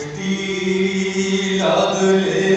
still adle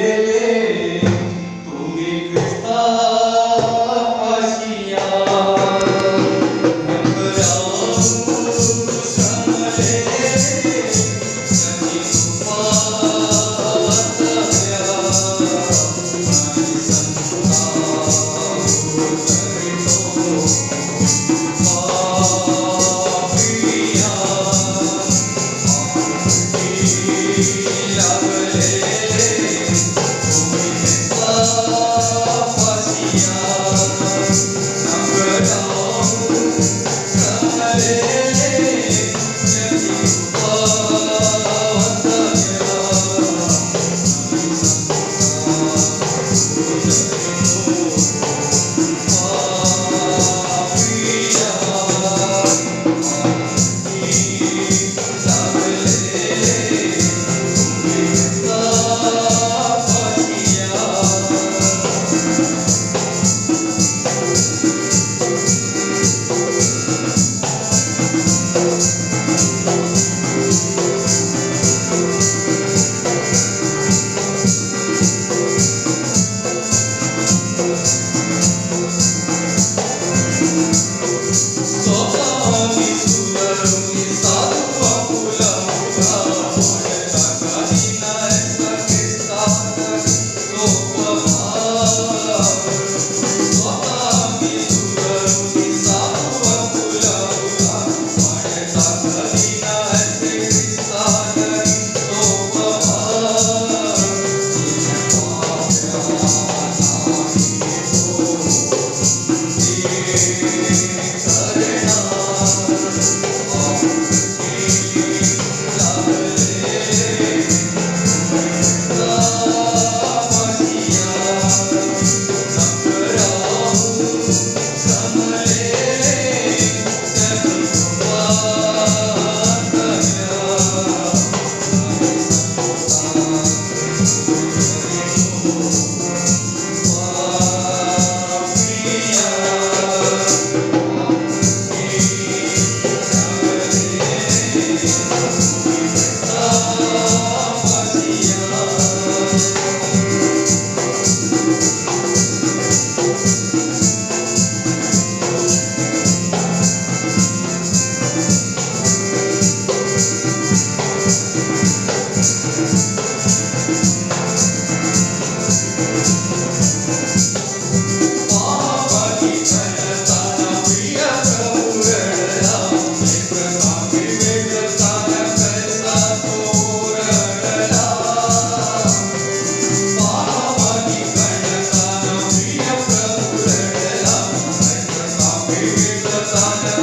saudade.